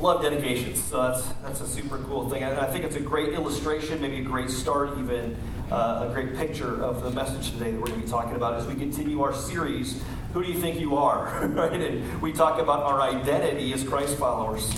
love dedications. So that's that's a super cool thing. And I think it's a great illustration, maybe a great start, even uh, a great picture of the message today that we're going to be talking about as we continue our series. Who do you think you are? right? And we talk about our identity as Christ followers.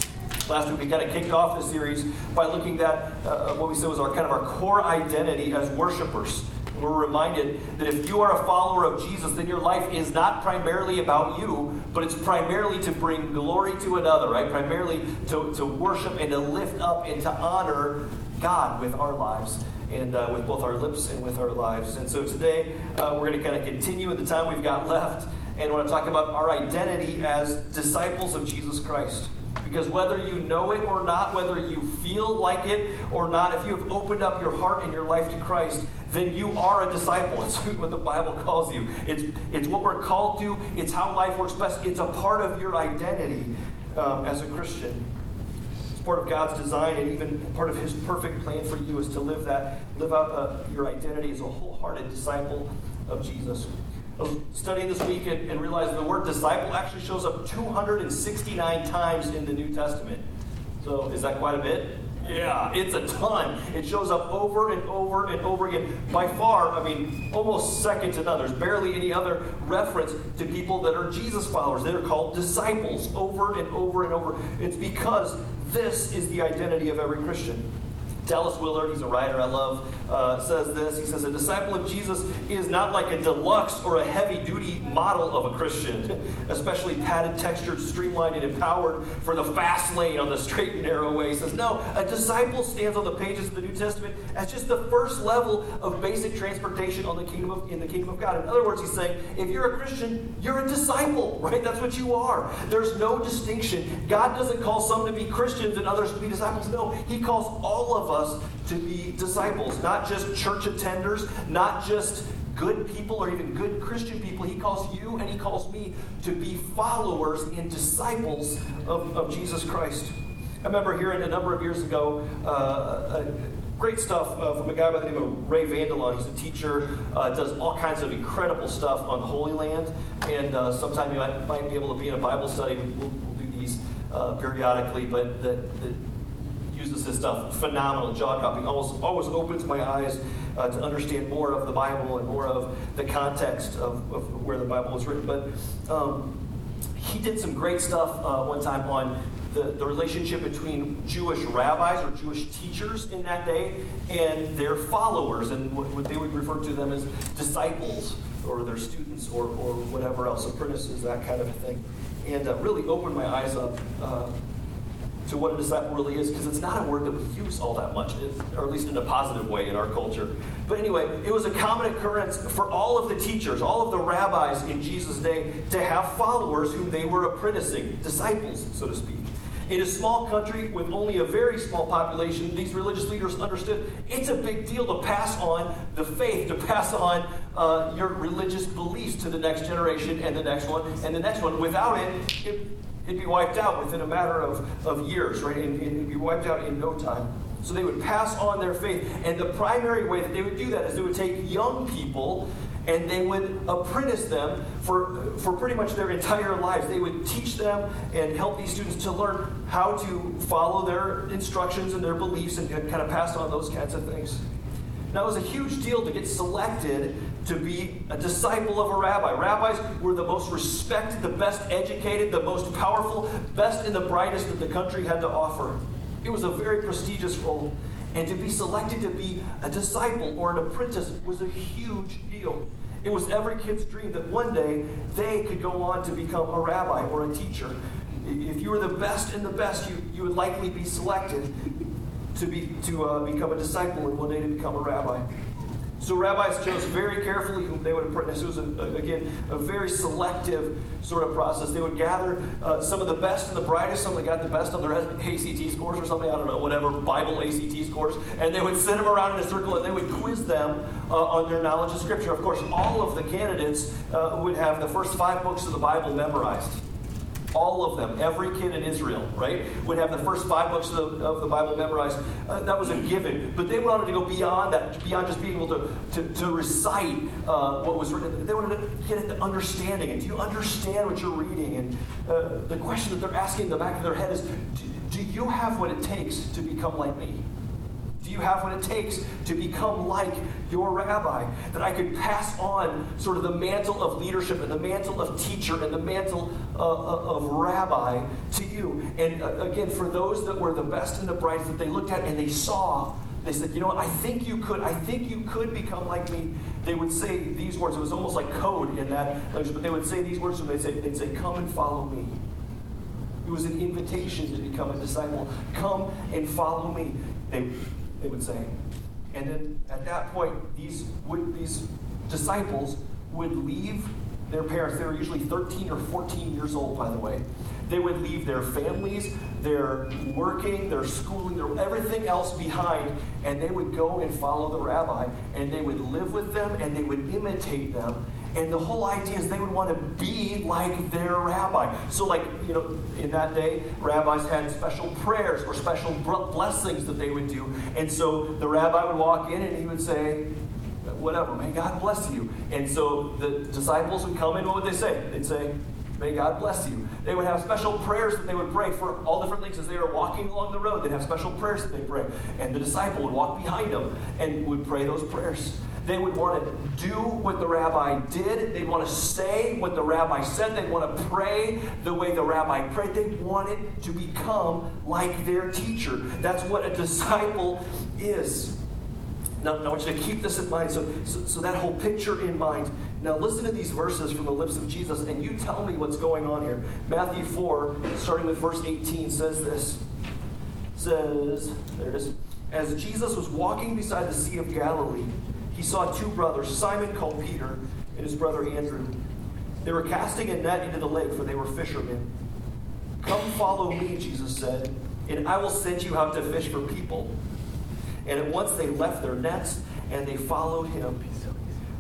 Last week we kind of kicked off the series by looking at uh, what we said was our kind of our core identity as worshipers. We're reminded that if you are a follower of Jesus, then your life is not primarily about you, but it's primarily to bring glory to another, right? Primarily to, to worship and to lift up and to honor God with our lives and uh, with both our lips and with our lives. And so today uh, we're going to kind of continue in the time we've got left and want to talk about our identity as disciples of Jesus Christ. Because whether you know it or not, whether you feel like it or not, if you have opened up your heart and your life to Christ, then you are a disciple. It's what the Bible calls you. It's, it's what we're called to, it's how life works best. It's a part of your identity um, as a Christian. It's part of God's design and even part of His perfect plan for you is to live that, live out uh, your identity as a wholehearted disciple of Jesus. I was studying this week and, and realized the word disciple actually shows up 269 times in the New Testament. So is that quite a bit? Yeah, it's a ton. It shows up over and over and over again. By far, I mean, almost second to none. There's barely any other reference to people that are Jesus followers. They are called disciples over and over and over. It's because this is the identity of every Christian. Dallas Willard, he's a writer I love, uh, says this. He says, A disciple of Jesus is not like a deluxe or a heavy duty model of a Christian, especially padded, textured, streamlined, and empowered for the fast lane on the straight and narrow way. He says, No, a disciple stands on the pages of the New Testament as just the first level of basic transportation on the kingdom of, in the kingdom of God. In other words, he's saying, if you're a Christian, you're a disciple, right? That's what you are. There's no distinction. God doesn't call some to be Christians and others to be disciples. No, he calls all of us to be disciples, not just church attenders, not just good people or even good Christian people. He calls you and he calls me to be followers and disciples of, of Jesus Christ. I remember hearing a number of years ago uh, great stuff uh, from a guy by the name of Ray Vander He's a teacher, uh, does all kinds of incredible stuff on Holy Land, and uh, sometime you might, might, be able to be in a Bible study. We'll, we'll do these uh, periodically, but the, that this stuff. Phenomenal, jaw dropping. Almost always opens my eyes uh, to understand more of the Bible and more of the context of, of where the Bible was written. But um, he did some great stuff uh, one time on the, the relationship between Jewish rabbis or Jewish teachers in that day and their followers, and what, what they would refer to them as disciples or their students or, or whatever else, apprentices, that kind of a thing. And uh, really opened my eyes up uh, to what a disciple really is, because it's not a word that we use all that much, or at least in a positive way in our culture. But anyway, it was a common occurrence for all of the teachers, all of the rabbis in Jesus' day, to have followers whom they were apprenticing, disciples, so to speak. In a small country with only a very small population, these religious leaders understood it's a big deal to pass on the faith, to pass on uh, your religious beliefs to the next generation and the next one and the next one. Without it, it It'd be wiped out within a matter of, of years, right? And, it'd be wiped out in no time. So they would pass on their faith. And the primary way that they would do that is they would take young people and they would apprentice them for, for pretty much their entire lives. They would teach them and help these students to learn how to follow their instructions and their beliefs and kind of pass on those kinds of things. Now, it was a huge deal to get selected to be a disciple of a rabbi. Rabbis were the most respected, the best educated, the most powerful, best and the brightest that the country had to offer. It was a very prestigious role. And to be selected to be a disciple or an apprentice was a huge deal. It was every kid's dream that one day they could go on to become a rabbi or a teacher. If you were the best and the best, you, you would likely be selected to, be, to uh, become a disciple and one day to become a rabbi. So rabbis chose very carefully they would. It was, a, a, again, a very selective sort of process. They would gather uh, some of the best and the brightest, some that got the best on their ACT scores or something, I don't know, whatever, Bible ACT scores, and they would sit them around in a circle and they would quiz them uh, on their knowledge of Scripture. Of course, all of the candidates uh, would have the first five books of the Bible memorized. All of them, every kid in Israel, right, would have the first five books of the, of the Bible memorized. Uh, that was a given. But they wanted to go beyond that, beyond just being able to, to, to recite uh, what was written. They wanted to get the understanding. it. do you understand what you're reading? And uh, the question that they're asking in the back of their head is do Do you have what it takes to become like me? Do you have what it takes to become like your rabbi? That I could pass on sort of the mantle of leadership and the mantle of teacher and the mantle uh, uh of rabbi to you. And uh, again, for those that were the best and the brightest that they looked at and they saw, they said, you know what, I think you could, I think you could become like me. They would say these words. It was almost like code in that language, but they would say these words and they'd say, they'd say, come and follow me. It was an invitation to become a disciple. Come and follow me. They they would say. And then at that point, these, would, these disciples would leave their parents. They were usually 13 or 14 years old, by the way. They would leave their families, their working, their schooling, their everything else behind, and they would go and follow the rabbi, and they would live with them, and they would imitate them, and the whole idea is they would want to be like their rabbi. So, like, you know, in that day, rabbis had special prayers or special blessings that they would do. And so the rabbi would walk in and he would say, whatever, may God bless you. And so the disciples would come in, what would they say? They'd say, May God bless you. They would have special prayers that they would pray for all different things as they were walking along the road. They'd have special prayers that they pray. And the disciple would walk behind them and would pray those prayers. They would want to do what the rabbi did. They'd want to say what the rabbi said. They'd want to pray the way the rabbi prayed. They wanted to become like their teacher. That's what a disciple is. Now, I want you to keep this in mind. So, so, so, that whole picture in mind. Now, listen to these verses from the lips of Jesus, and you tell me what's going on here. Matthew 4, starting with verse 18, says this. Says, there it is. As Jesus was walking beside the Sea of Galilee, he saw two brothers, Simon called Peter and his brother Andrew. They were casting a net into the lake, for they were fishermen. Come follow me, Jesus said, and I will send you out to fish for people. And at once they left their nets and they followed him.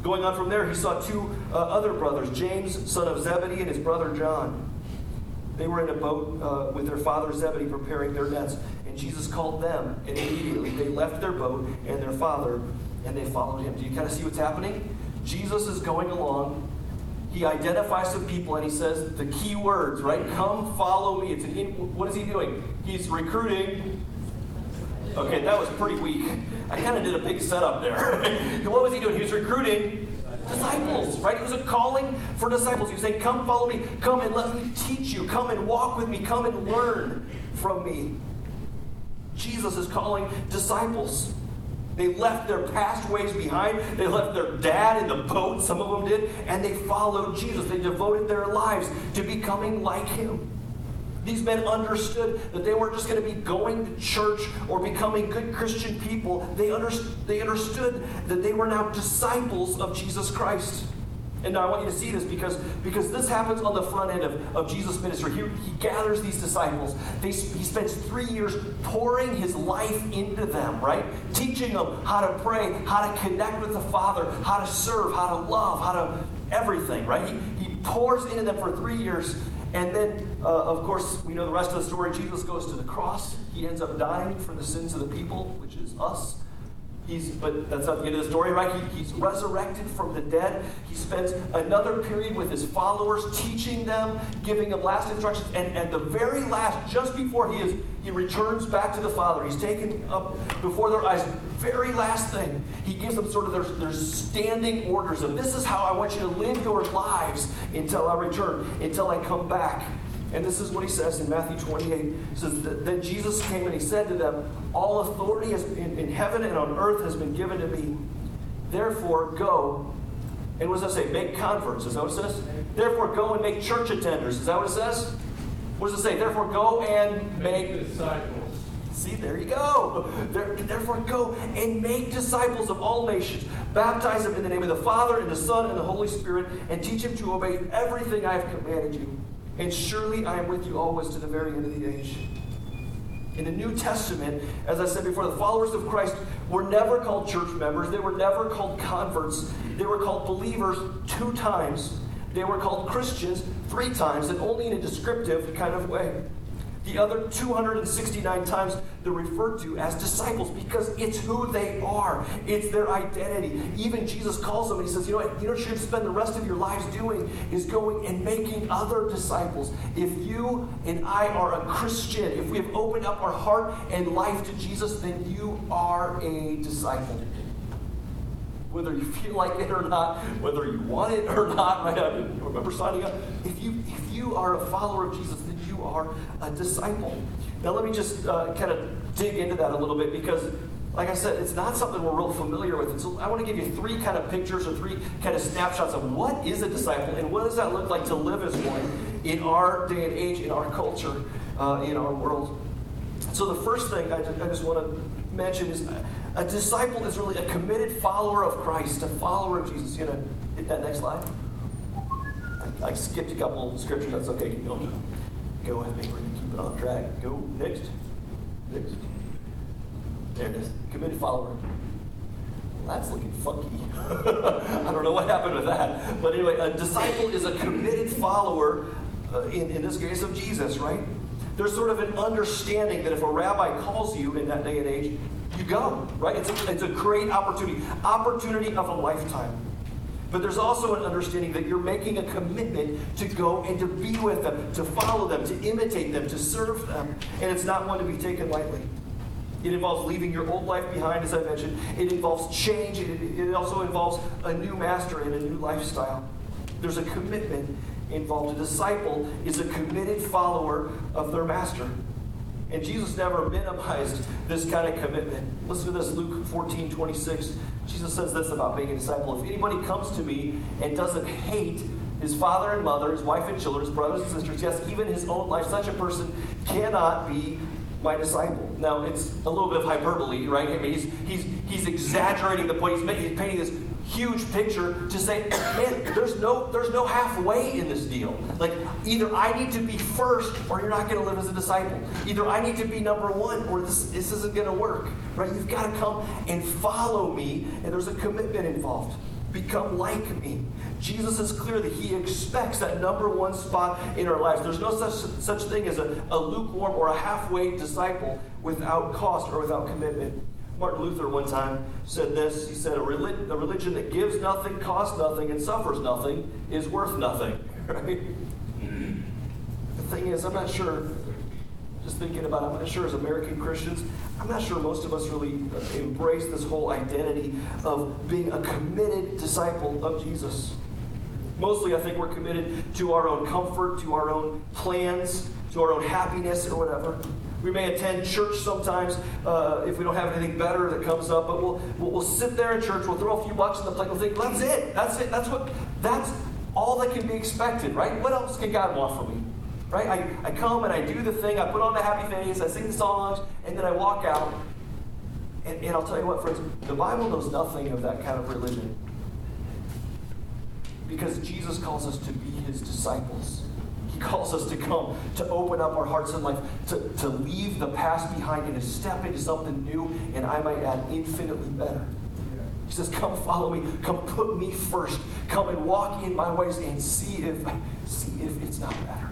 Going on from there, he saw two uh, other brothers, James, son of Zebedee, and his brother John. They were in a boat uh, with their father Zebedee preparing their nets. And Jesus called them, and immediately they left their boat and their father and they followed him. Do you kind of see what's happening? Jesus is going along. He identifies some people and he says the key words, right? Come follow me. It's an what is he doing? He's recruiting. Okay, that was pretty weak. I kind of did a big setup there. what was he doing? He was recruiting disciples, right? It was a calling for disciples. He was saying, Come follow me. Come and let me teach you. Come and walk with me. Come and learn from me. Jesus is calling disciples. They left their past ways behind. They left their dad in the boat, some of them did, and they followed Jesus. They devoted their lives to becoming like him. These men understood that they weren't just going to be going to church or becoming good Christian people. They, under, they understood that they were now disciples of Jesus Christ. And I want you to see this because, because this happens on the front end of, of Jesus' ministry. He, he gathers these disciples. They, he spends three years pouring his life into them, right? Teaching them how to pray, how to connect with the Father, how to serve, how to love, how to everything, right? He, he pours into them for three years. And then, uh, of course, we know the rest of the story. Jesus goes to the cross. He ends up dying for the sins of the people, which is us. He's, but that's not the end of the story, right? He, he's resurrected from the dead. He spends another period with his followers, teaching them, giving them last instructions. And at the very last, just before he is, he returns back to the Father. He's taken up before their eyes. Very last thing, he gives them sort of their, their standing orders of this is how I want you to live your lives until I return, until I come back. And this is what he says in Matthew 28. He says, that Jesus came and he said to them, All authority in, in heaven and on earth has been given to me. Therefore, go. And what does that say? Make converts. Is that what it says? Therefore, go and make church attenders. Is that what it says? What does it say? Therefore, go and make, make disciples. See, there you go. Therefore, go and make disciples of all nations. Baptize them in the name of the Father, and the Son, and the Holy Spirit, and teach them to obey everything I have commanded you. And surely I am with you always to the very end of the age. In the New Testament, as I said before, the followers of Christ were never called church members. They were never called converts. They were called believers two times. They were called Christians three times, and only in a descriptive kind of way. The other 269 times they're referred to as disciples because it's who they are. It's their identity. Even Jesus calls them and he says, you know what, you know what you should spend the rest of your lives doing is going and making other disciples. If you and I are a Christian, if we have opened up our heart and life to Jesus, then you are a disciple whether you feel like it or not, whether you want it or not, right? I remember signing up. If you if you are a follower of Jesus, you are a disciple. Now let me just uh, kind of dig into that a little bit because like I said, it's not something we're real familiar with. And so I want to give you three kind of pictures or three kind of snapshots of what is a disciple and what does that look like to live as one in our day and age, in our culture, uh, in our world. So the first thing I just, I just want to mention is a disciple is really a committed follower of Christ, a follower of Jesus. You know, hit that next slide. I, I skipped a couple of scriptures. That's okay. Keep going. Go with me. We're going keep it on track. Go next. Next. There it is. Committed follower. That's looking funky. I don't know what happened with that. But anyway, a disciple is a committed follower, uh, in, in this case of Jesus, right? There's sort of an understanding that if a rabbi calls you in that day and age, you go, right? It's a, it's a great opportunity, opportunity of a lifetime. But there's also an understanding that you're making a commitment to go and to be with them, to follow them, to imitate them, to serve them. And it's not one to be taken lightly. It involves leaving your old life behind, as I mentioned. It involves change. It, it also involves a new master and a new lifestyle. There's a commitment involved. A disciple is a committed follower of their master. And Jesus never minimized this kind of commitment. Listen to this, Luke 14, 26. Jesus says this about being a disciple. If anybody comes to me and doesn't hate his father and mother, his wife and children, his brothers and sisters, yes, even his own life, such a person cannot be my disciple. Now, it's a little bit of hyperbole, right? I mean, he's, he's, he's exaggerating the point. He's, he's painting this huge picture to say, man, there's no, there's no halfway in this deal. Like, either I need to be first or you're not going to live as a disciple. Either I need to be number one or this, this isn't going to work, right? You've got to come and follow me, and there's a commitment involved. Become like me. Jesus is clear that he expects that number one spot in our lives. There's no such, such thing as a, a lukewarm or a halfway disciple without cost or without commitment. Martin Luther one time said this. He said, a, relig- a religion that gives nothing, costs nothing, and suffers nothing is worth nothing. Right? The thing is, I'm not sure, just thinking about it, I'm not sure as American Christians, I'm not sure most of us really embrace this whole identity of being a committed disciple of Jesus. Mostly, I think we're committed to our own comfort, to our own plans, to our own happiness, or whatever. We may attend church sometimes uh, if we don't have anything better that comes up, but we'll, we'll, we'll sit there in church, we'll throw a few bucks in the plate, we'll think, that's it, that's it, that's what, that's all that can be expected, right? What else can God want from me? Right? I, I come and I do the thing, I put on the happy face, I sing the songs, and then I walk out. And, and I'll tell you what, friends, the Bible knows nothing of that kind of religion. Because Jesus calls us to be his disciples. Calls us to come, to open up our hearts and life, to, to leave the past behind and to step into something new, and I might add, infinitely better. He says, Come follow me. Come put me first. Come and walk in my ways and see if see if it's not better.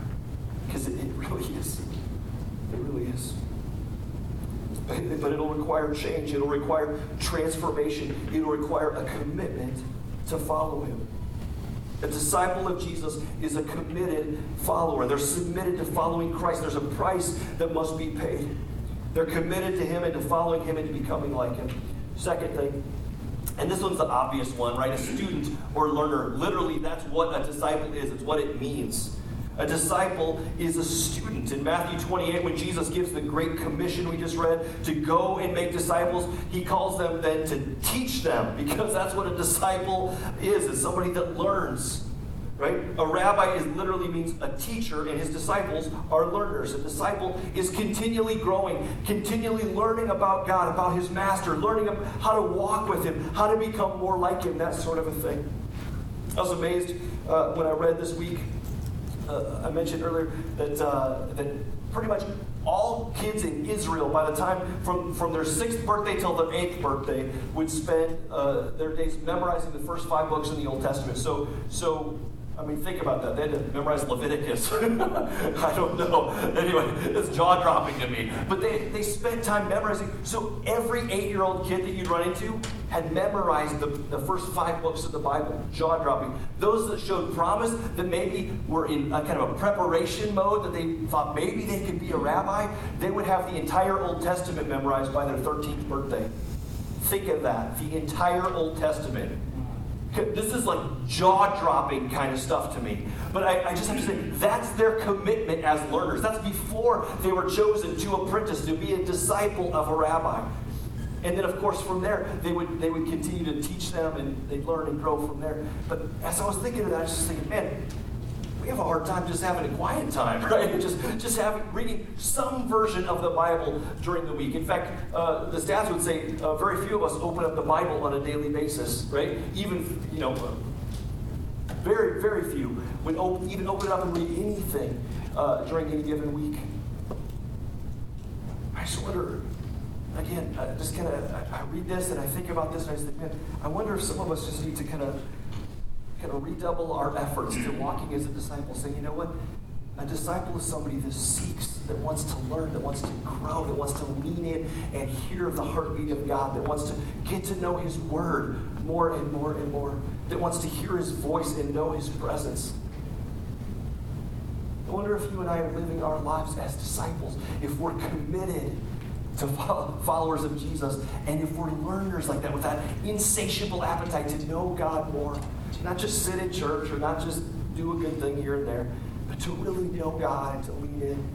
Because it, it really is. It really is. But, but it'll require change. It'll require transformation. It'll require a commitment to follow him. A disciple of Jesus is a committed follower. They're submitted to following Christ. There's a price that must be paid. They're committed to Him and to following Him and to becoming like Him. Second thing, and this one's the obvious one, right? A student or learner. Literally, that's what a disciple is, it's what it means. A disciple is a student. In Matthew 28, when Jesus gives the Great Commission we just read to go and make disciples, he calls them then to teach them because that's what a disciple is, is somebody that learns. Right? A rabbi is literally means a teacher, and his disciples are learners. A disciple is continually growing, continually learning about God, about his master, learning how to walk with him, how to become more like him, that sort of a thing. I was amazed uh, when I read this week uh, I mentioned earlier that, uh, that pretty much all kids in Israel, by the time from, from their sixth birthday till their eighth birthday, would spend uh, their days memorizing the first five books in the Old Testament. So, so I mean, think about that. They had to memorize Leviticus. I don't know. Anyway, it's jaw dropping to me. But they, they spent time memorizing. So every eight year old kid that you'd run into had memorized the, the first five books of the Bible, jaw dropping. Those that showed promise, that maybe were in a kind of a preparation mode, that they thought maybe they could be a rabbi, they would have the entire Old Testament memorized by their 13th birthday. Think of that the entire Old Testament this is like jaw dropping kind of stuff to me. But I, I, just have to say, that's their commitment as learners. That's before they were chosen to apprentice, to be a disciple of a rabbi. And then, of course, from there, they would, they would continue to teach them and they'd learn and grow from there. But as I was thinking of that, I was just thinking, man, we have a hard time just having a quiet time, right? Just, just having reading some version of the Bible during the week. In fact, uh, the stats would say uh, very few of us open up the Bible on a daily basis, right? Even, you know, very, very few would open, even open it up and read anything uh, during any given week. I just wonder, again, I just kind of, I, I read this and I think about this and I just think, man, I wonder if some of us just need to kind of kind of redouble our efforts to mm-hmm. walking as a disciple, saying, you know what? A disciple is somebody that seeks, that wants to learn, that wants to grow, that wants to lean in and hear the heartbeat of God, that wants to get to know His Word more and more and more, that wants to hear His voice and know His presence. I wonder if you and I are living our lives as disciples, if we're committed to followers of Jesus, and if we're learners like that, with that insatiable appetite to know God more. Not just sit in church or not just do a good thing here and there, but to really know God and to lean in.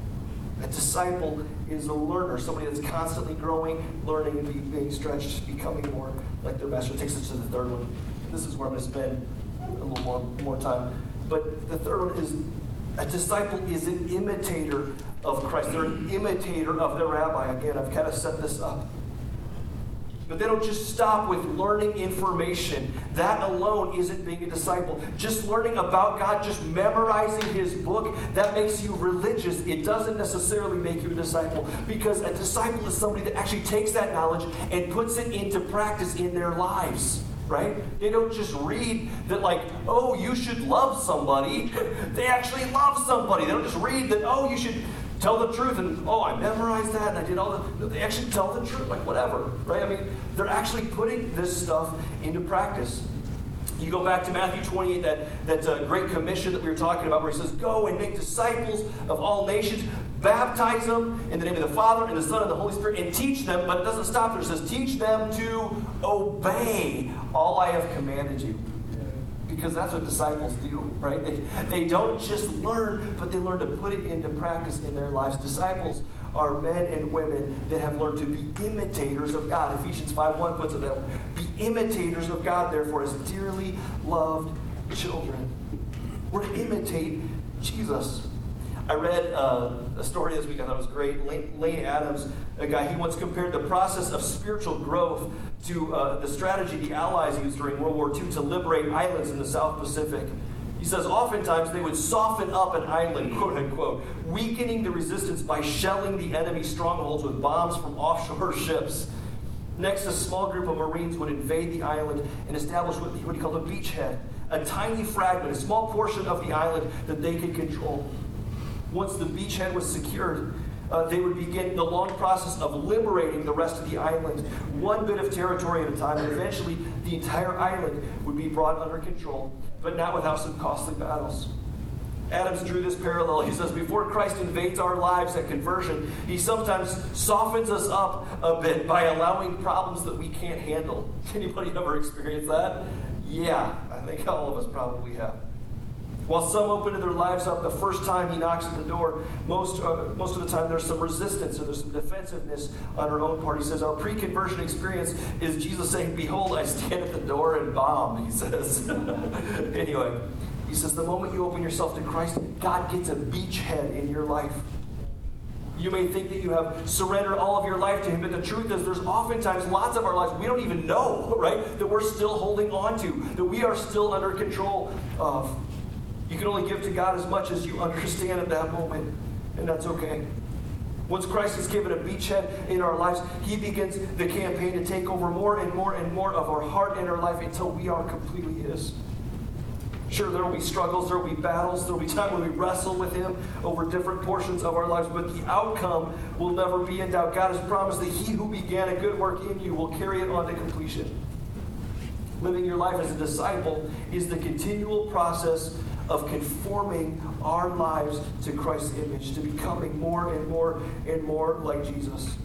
A disciple is a learner, somebody that's constantly growing, learning, and being stretched, becoming more like their master. It takes us to the third one. This is where I'm going to spend a little more, more time. But the third one is a disciple is an imitator of Christ. They're an imitator of their rabbi. Again, I've kind of set this up. But they don't just stop with learning information. That alone isn't being a disciple. Just learning about God, just memorizing His book, that makes you religious. It doesn't necessarily make you a disciple because a disciple is somebody that actually takes that knowledge and puts it into practice in their lives right? They don't just read that, like, oh, you should love somebody. They actually love somebody. They don't just read that, oh, you should tell the truth and oh i memorized that and i did all the they actually tell the truth like whatever right? I mean they're actually putting this stuff into practice. You go back to matthew 28 that, that uh, great commission that we were talking about where he says go and make disciples of all nations baptize them in the name of the father and the son and the holy spirit and teach them but it doesn't stop there. It says teach them to obey all i have commanded you because that's what disciples do, right? They, they don't just learn, but they learn to put it into practice in their lives. Disciples are men and women that have learned to be imitators of God. Ephesians 5.1 puts it that way. Be imitators of God, therefore, as dearly loved children. We're to imitate Jesus. I read uh, a story this week I thought was great. Lane, Lane, Adams, a guy, he once compared the process of spiritual growth to uh, the strategy the Allies used during World War II to liberate islands in the South Pacific. He says oftentimes they would soften up an island, quote unquote, weakening the resistance by shelling the enemy strongholds with bombs from offshore ships. Next, a small group of Marines would invade the island and establish what he called a beachhead, a tiny fragment, a small portion of the island that they could control. Once the beachhead was secured, uh, they would begin the long process of liberating the rest of the island, one bit of territory at a time, and eventually the entire island would be brought under control, but not without some costly battles. Adams drew this parallel. He says, before Christ invades our lives at conversion, he sometimes softens us up a bit by allowing problems that we can't handle. Anybody ever experienced that? Yeah, I think all of us probably have. While some open their lives up the first time he knocks at the door, most, uh, most of the time there's some resistance or there's some defensiveness on our own part. He says, Our pre conversion experience is Jesus saying, Behold, I stand at the door and bomb, he says. anyway, he says, The moment you open yourself to Christ, God gets a beachhead in your life. You may think that you have surrendered all of your life to Him, but the truth is, there's oftentimes lots of our lives we don't even know, right? That we're still holding on to, that we are still under control of. You can only give to God as much as you understand at that moment, and that's okay. Once Christ is given a beachhead in our lives, He begins the campaign to take over more and more and more of our heart and our life until we are completely His. Sure, there will be struggles, there will be battles, there will be times when we wrestle with Him over different portions of our lives, but the outcome will never be in doubt. God has promised that He who began a good work in you will carry it on to completion. Living your life as a disciple is the continual process of conforming our lives to Christ's image, to becoming more and more and more like Jesus.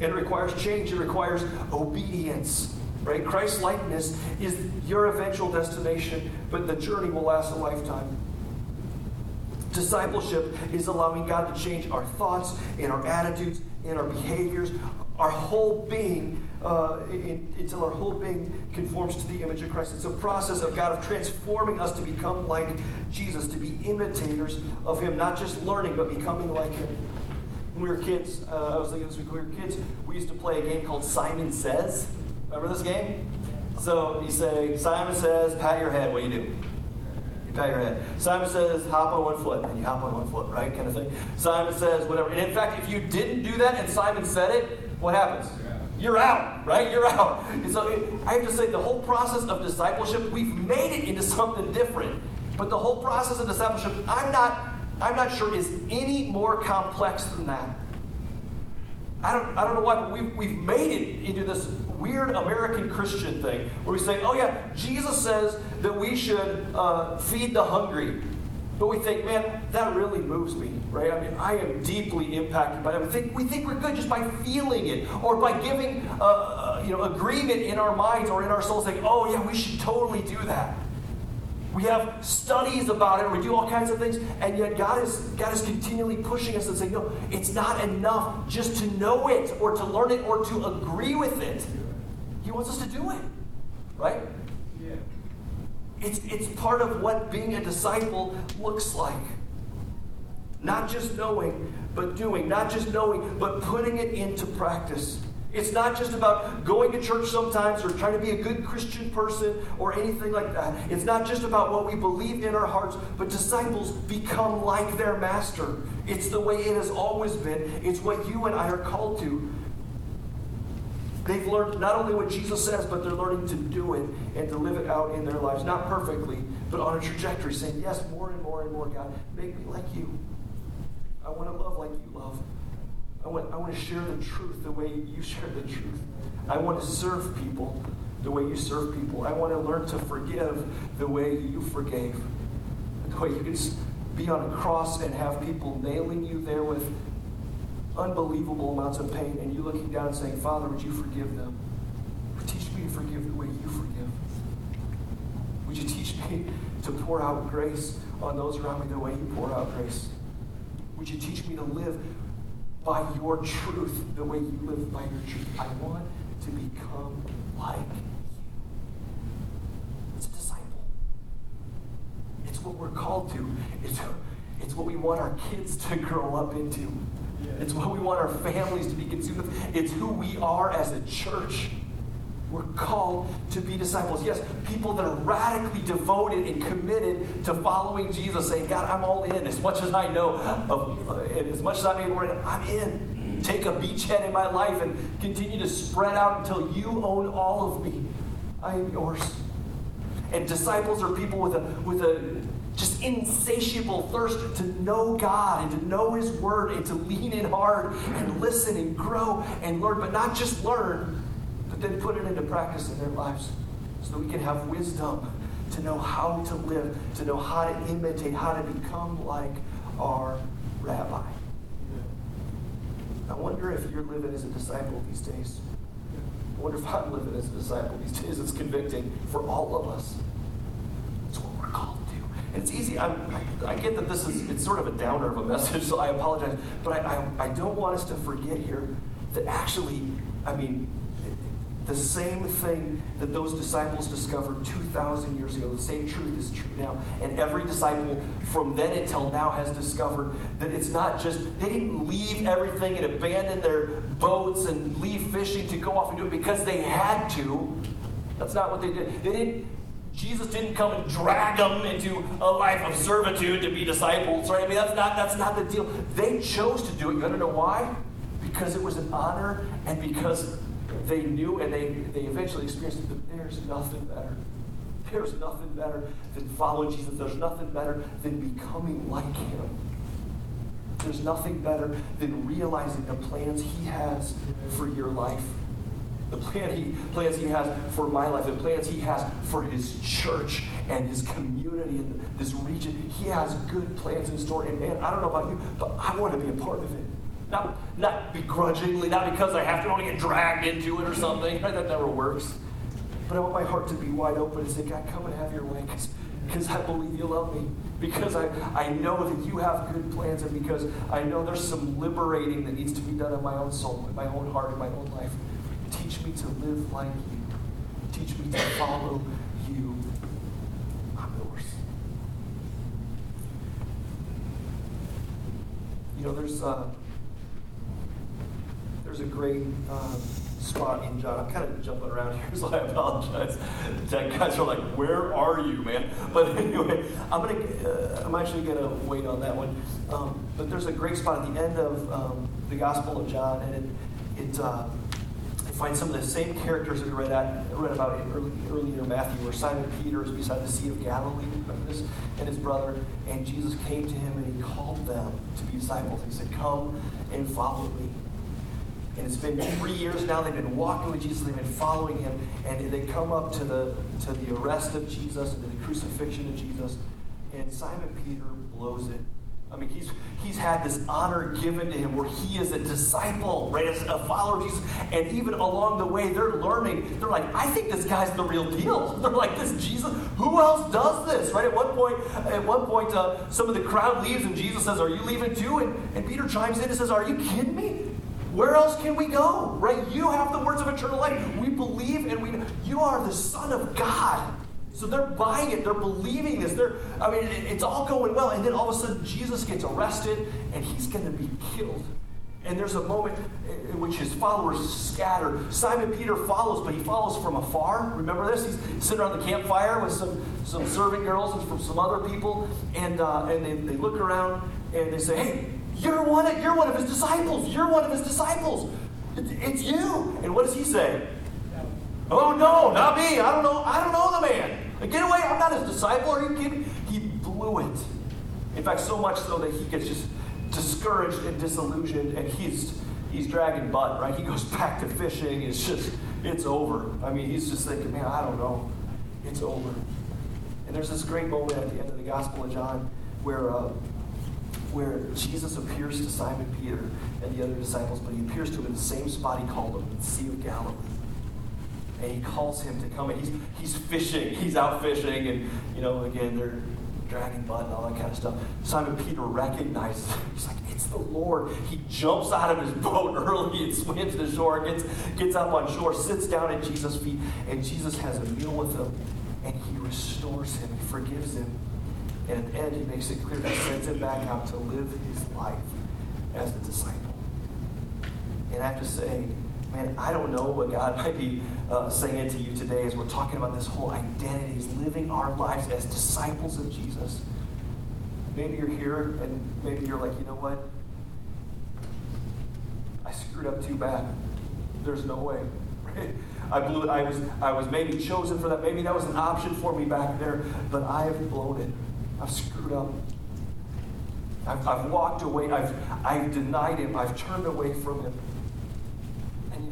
It requires change, it requires obedience. Right? Christ likeness is your eventual destination, but the journey will last a lifetime. Discipleship is allowing God to change our thoughts and our attitudes and our behaviors, our whole being, uh, until our whole being conforms to the image of Christ. It's a process of God of transforming us to become like Jesus, to be imitators of Him, not just learning, but becoming like Him. When we were kids, uh, I was thinking this week, when we were kids, we used to play a game called Simon Says. Remember this game? So you say, Simon says, pat your head. What do you do? You pat your head. Simon says, hop on one foot. And you hop on one foot, right? Kind of thing. Simon says, whatever. And in fact, if you didn't do that and Simon said it, what happens? You're out, right? You're out. And so it, I have to say, the whole process of discipleship, we've made it into something different. But the whole process of discipleship, I'm not, I'm not sure is any more complex than that. I don't, I don't know why, but we've, we've made it into this weird American Christian thing where we say, oh yeah, Jesus says that we should uh, feed the hungry. But we think, man, that really moves me, right? I mean, I am deeply impacted by that. We think, we think we're good just by feeling it or by giving uh, uh, you know, agreement in our minds or in our souls, saying, oh yeah, we should totally do that. We have studies about it, we do all kinds of things, and yet God is, God is continually pushing us and saying, no, it's not enough just to know it or to learn it or to agree with it. He wants us to do it, right? It's, it's part of what being a disciple looks like. Not just knowing, but doing. Not just knowing, but putting it into practice. It's not just about going to church sometimes or trying to be a good Christian person or anything like that. It's not just about what we believe in our hearts, but disciples become like their master. It's the way it has always been. It's what you and I are called to. They've learned not only what Jesus says, but they're learning to do it and to live it out in their lives. Not perfectly, but on a trajectory, saying, Yes, more and more and more, God, make me like you. I want to love like you love. I want, I want to share the truth the way you share the truth. I want to serve people the way you serve people. I want to learn to forgive the way you forgave. The way you can be on a cross and have people nailing you there with unbelievable amounts of pain, and you looking down and saying, Father, would you forgive them? Teach me to forgive the way you forgive. Would you teach me to pour out grace on those around me the way you pour out grace? Would you teach me to live by your truth the way you live by your truth. I want to become like you. It's a disciple. It's what we're called to. It's, it's what we want our kids to grow up into. It's what we want our families to be consumed with. It's who we are as a church. We're called to be disciples. Yes, people that are radically devoted and committed to following Jesus, saying, God, I'm all in. As much as I know, of, uh, as much as I'm able, I'm in. Take a beachhead in my life and continue to spread out until you own all of me. I am yours. And disciples are people with a with a just insatiable thirst to know God and to know His Word and to lean in hard and listen and grow and learn, but not just learn, but then put it into practice in their lives so that we can have wisdom to know how to live, to know how to imitate, how to become like our rabbi. I wonder if you're living as a disciple these days. I wonder if I'm living as a disciple these days. It's convicting for all of us. It's what we're called to. And it's easy. i I, get that this is it's sort of a downer of a message, so I apologize. But I, I, I don't want us to forget here that actually, I mean, the same thing that those disciples discovered 2,000 years ago, the same truth is true now. And every disciple from then until now has discovered that it's not just, they didn't leave everything and abandon their boats and leave fishing to go off and do it because they had to. That's not what they did. They didn't, Jesus didn't come and drag them into a life of servitude to be disciples, right? I mean, that's not, that's not the deal. They chose to do it. You want to know why? Because it was an honor and because they knew and they, they eventually experienced that there's nothing better. There's nothing better than following Jesus. There's nothing better than becoming like him. There's nothing better than realizing the plans he has for your life. The plan he, plans he has for my life, the plans he has for his church and his community and this region. He has good plans in store. And man, I don't know about you, but I want to be a part of it. Not, not begrudgingly, not because I have to want to get dragged into it or something. That never works. But I want my heart to be wide open and say, God, come and have your way because I believe you love me. Because I, I know that you have good plans and because I know there's some liberating that needs to be done in my own soul, in my own heart, in my own life. Teach me to live like you. Teach me to follow you. I'm yours. You know, there's uh, there's a great uh, spot in John. I'm kind of jumping around here, so I apologize. The Tech guys are like, "Where are you, man?" But anyway, I'm gonna. Uh, I'm actually gonna wait on that one. Um, but there's a great spot at the end of um, the Gospel of John, and it it. Uh, find some of the same characters that we read, at, read about in early, earlier Matthew, where Simon Peter is beside the Sea of Galilee, this, and his brother, and Jesus came to him and he called them to be disciples. He said, "Come and follow me." And it's been three years now. They've been walking with Jesus. They've been following him. And they come up to the, to the arrest of Jesus and to the crucifixion of Jesus. And Simon Peter blows it. I mean, he's, he's had this honor given to him where he is a disciple, right? As a follower of Jesus. And even along the way, they're learning. They're like, I think this guy's the real deal. They're like, this Jesus, who else does this, right? At one point, at one point, uh, some of the crowd leaves and Jesus says, Are you leaving too? And, and Peter chimes in and says, Are you kidding me? Where else can we go? Right? You have the words of eternal life. We believe and we you are the Son of God. So they're buying it, they're believing this. They're, I mean, it's all going well. And then all of a sudden, Jesus gets arrested and he's going to be killed. And there's a moment in which his followers scatter. Simon Peter follows, but he follows from afar. Remember this? He's sitting around the campfire with some, some servant girls and from some other people. And, uh, and they, they look around and they say, Hey, you're one, of, you're one of his disciples. You're one of his disciples. it's you. And what does he say? Oh no, not me. I don't know. I don't know the man. Get away. I'm not his disciple. Are you kidding? He blew it. In fact, so much so that he gets just discouraged and disillusioned, and he's he's dragging butt. Right? He goes back to fishing. It's just it's over. I mean, he's just thinking, man, I don't know. It's over. And there's this great moment at the end of the Gospel of John where. Uh, where Jesus appears to Simon Peter and the other disciples, but he appears to him in the same spot he called him, the Sea of Galilee. And he calls him to come, and he's, he's fishing. He's out fishing, and, you know, again, they're dragging butt and all that kind of stuff. Simon Peter recognizes him. He's like, it's the Lord. He jumps out of his boat early and swims to shore, gets, gets up on shore, sits down at Jesus' feet, and Jesus has a meal with him, and he restores him, he forgives him, and at the end, he makes it clear that he sends him back out to live his life as a disciple. And I have to say, man, I don't know what God might be uh, saying to you today as we're talking about this whole identity, living our lives as disciples of Jesus. Maybe you're here and maybe you're like, you know what? I screwed up too bad. There's no way. I blew it. I was, I was maybe chosen for that. Maybe that was an option for me back there, but I have blown it. I've screwed up. I've, I've walked away. I've, I've denied him. I've turned away from him.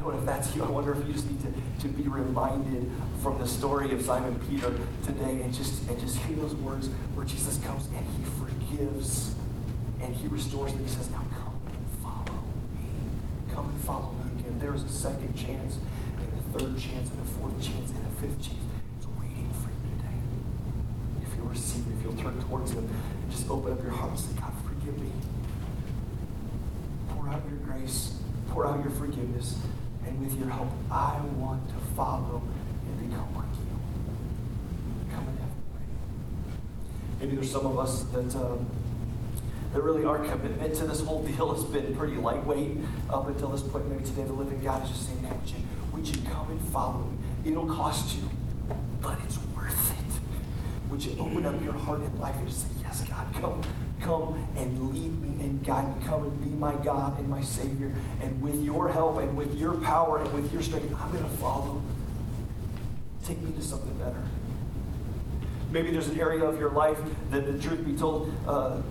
Know what? If that's you, I wonder if you just need to, to be reminded from the story of Simon Peter today and just, and just hear those words where Jesus comes and he forgives and he restores and he says, Now come and follow me. Come and follow me again. There is a second chance and a third chance and a fourth chance and a fifth chance It's waiting for you today. If you'll receive it, if you'll turn towards Him and just open up your heart and say, God, forgive me. Pour out your grace, pour out your forgiveness, and with your help, I want to follow and become like you. Come and have Maybe there's some of us that. Um, that really our commitment to this whole deal has been pretty lightweight up until this point. Maybe today the living God is just saying, would you, would you come and follow me? It'll cost you, but it's worth it. would you open up your heart and life and just say, Yes, God, come, come and lead me and guide me. Come and be my God and my Savior. And with your help and with your power and with your strength, I'm going to follow. Take me to something better. Maybe there's an area of your life that, the truth be told, uh,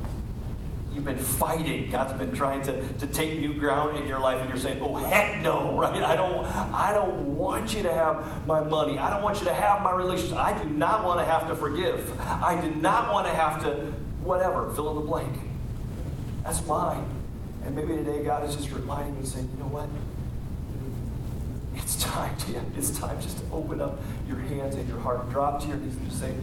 you've been fighting. God's been trying to, to take new ground in your life, and you're saying, "Oh heck no!" Right? I don't. I don't want you to have my money. I don't want you to have my relationship. I do not want to have to forgive. I do not want to have to whatever. Fill in the blank. That's mine. And maybe today God is just reminding me, saying, "You know what? It's time. To, it's time just to open up your hands and your heart, drop to your knees, and just say."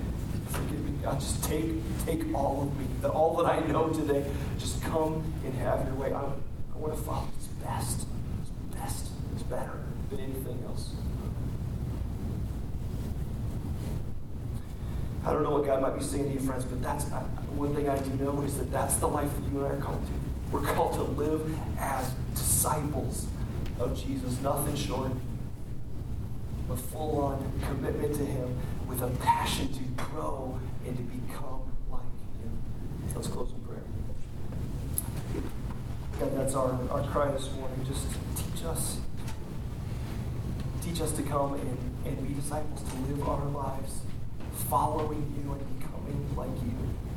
Forgive me, God. Just take, take all of me. That all that I know today, just come and have your way. I, I want to follow It's best. It's best. It's better than anything else. I don't know what God might be saying to you, friends, but that's uh, one thing I do know is that that's the life that you and I are called to. We're called to live as disciples of Jesus, nothing short a full on commitment to Him with a passion to grow and to become like Him. Let's close in prayer. God, that's our, our cry this morning. Just teach us. Teach us to come and, and be disciples, to live our lives following you and becoming like you.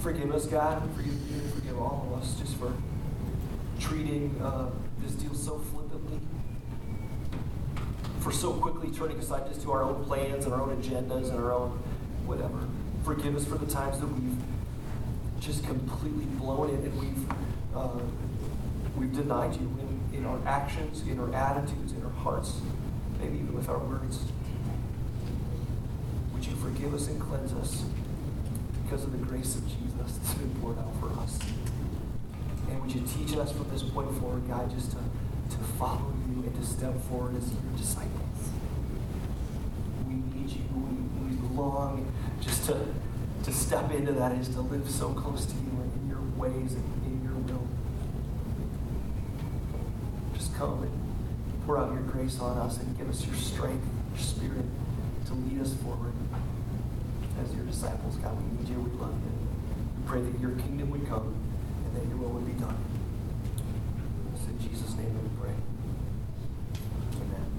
Forgive us, God. Forgive. Forgive all of us just for treating uh, this deal so flippantly for so quickly turning aside just to our own plans and our own agendas and our own whatever. Forgive us for the times that we've just completely blown it and we've uh, we've denied you in, in our actions, in our attitudes, in our hearts, maybe even with our words. Would you forgive us and cleanse us because of the grace of Jesus that's been poured out for us? And would you teach us from this point forward, God, just to, to follow you and to step forward as your disciples? We need you. We, we long just to, to step into that is to live so close to you and in your ways and in your will. Just come and pour out your grace on us and give us your strength, your spirit to lead us forward as your disciples. God, we need you. We love you. We pray that your kingdom would come and that your will would be done. It's in Jesus' name.